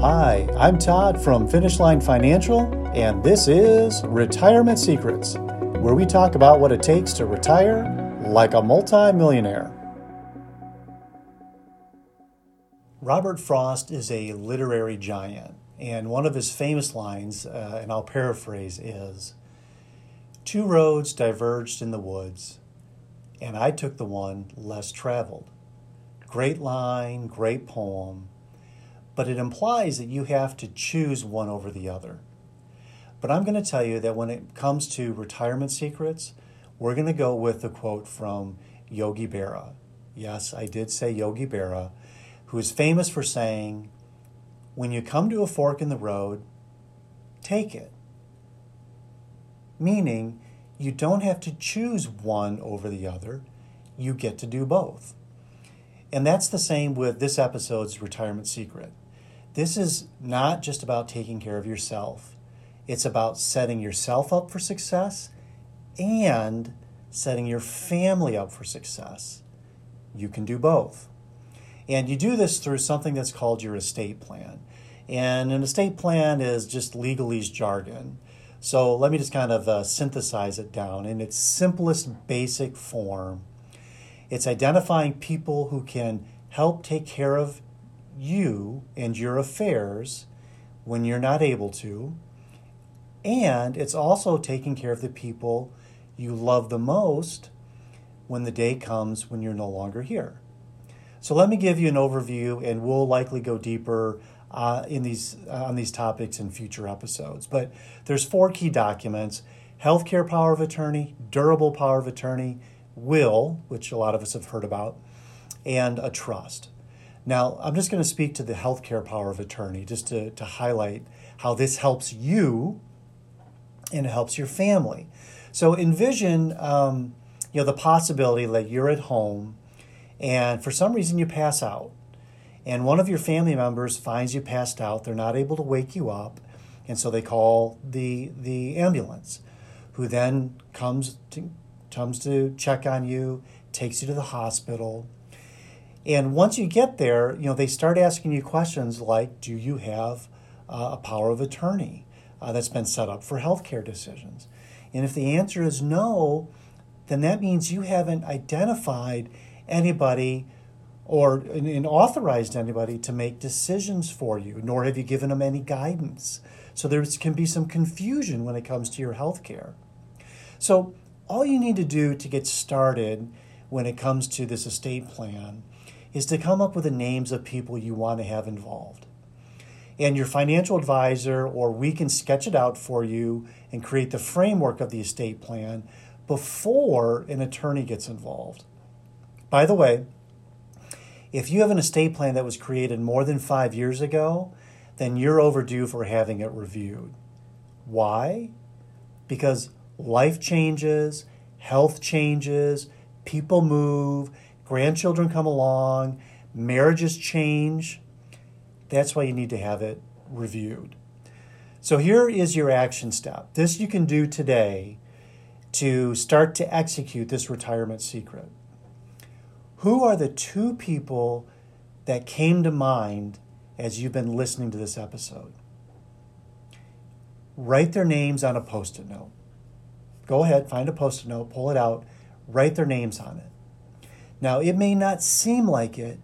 Hi, I'm Todd from Finish Line Financial, and this is Retirement Secrets, where we talk about what it takes to retire like a multimillionaire. Robert Frost is a literary giant, and one of his famous lines, uh, and I'll paraphrase, is Two roads diverged in the woods, and I took the one less traveled. Great line, great poem but it implies that you have to choose one over the other. But I'm going to tell you that when it comes to retirement secrets, we're going to go with the quote from Yogi Berra. Yes, I did say Yogi Berra, who is famous for saying, When you come to a fork in the road, take it. Meaning, you don't have to choose one over the other, you get to do both. And that's the same with this episode's retirement secret. This is not just about taking care of yourself, it's about setting yourself up for success and setting your family up for success. You can do both. And you do this through something that's called your estate plan. And an estate plan is just legalese jargon. So let me just kind of uh, synthesize it down in its simplest basic form. It's identifying people who can help take care of you and your affairs when you're not able to. And it's also taking care of the people you love the most when the day comes when you're no longer here. So let me give you an overview, and we'll likely go deeper uh, in these uh, on these topics in future episodes. But there's four key documents: healthcare power of attorney, durable power of attorney, will, which a lot of us have heard about, and a trust. Now, I'm just going to speak to the healthcare power of attorney just to, to highlight how this helps you and it helps your family. So envision, um, you know, the possibility that you're at home and for some reason you pass out and one of your family members finds you passed out. They're not able to wake you up, and so they call the the ambulance, who then comes to comes to check on you, takes you to the hospital and once you get there, you know, they start asking you questions like, do you have uh, a power of attorney uh, that's been set up for healthcare decisions? And if the answer is no, then that means you haven't identified anybody or and authorized anybody to make decisions for you, nor have you given them any guidance. So there can be some confusion when it comes to your health care. So all you need to do to get started when it comes to this estate plan is to come up with the names of people you want to have involved. And your financial advisor, or we can sketch it out for you and create the framework of the estate plan before an attorney gets involved. By the way, if you have an estate plan that was created more than five years ago, then you're overdue for having it reviewed. Why? Because life changes, health changes, people move, grandchildren come along, marriages change. That's why you need to have it reviewed. So here is your action step. This you can do today to start to execute this retirement secret. Who are the two people that came to mind as you've been listening to this episode? Write their names on a post it note. Go ahead, find a post it note, pull it out, write their names on it. Now, it may not seem like it,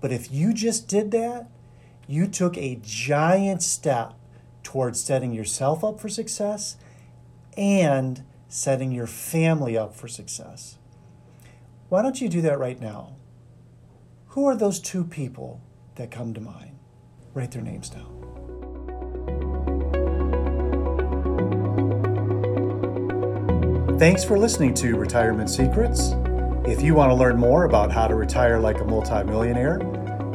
but if you just did that, you took a giant step towards setting yourself up for success and setting your family up for success. Why don't you do that right now? Who are those two people that come to mind? Write their names down. Thanks for listening to Retirement Secrets. If you want to learn more about how to retire like a multimillionaire,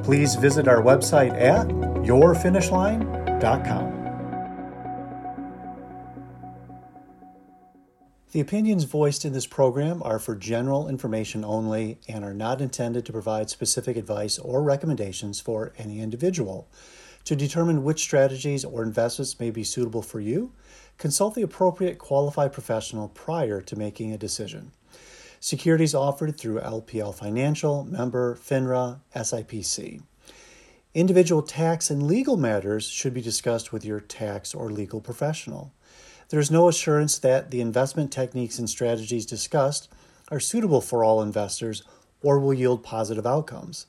please visit our website at yourfinishline.com. The opinions voiced in this program are for general information only and are not intended to provide specific advice or recommendations for any individual. To determine which strategies or investments may be suitable for you, consult the appropriate qualified professional prior to making a decision. Securities offered through LPL Financial, member FINRA, SIPC. Individual tax and legal matters should be discussed with your tax or legal professional. There is no assurance that the investment techniques and strategies discussed are suitable for all investors or will yield positive outcomes.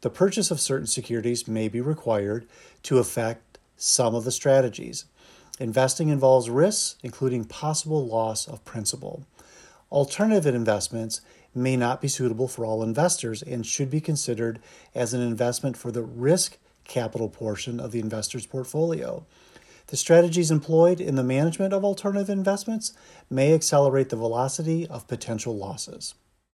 The purchase of certain securities may be required to affect some of the strategies. Investing involves risks, including possible loss of principal. Alternative investments may not be suitable for all investors and should be considered as an investment for the risk capital portion of the investor's portfolio. The strategies employed in the management of alternative investments may accelerate the velocity of potential losses.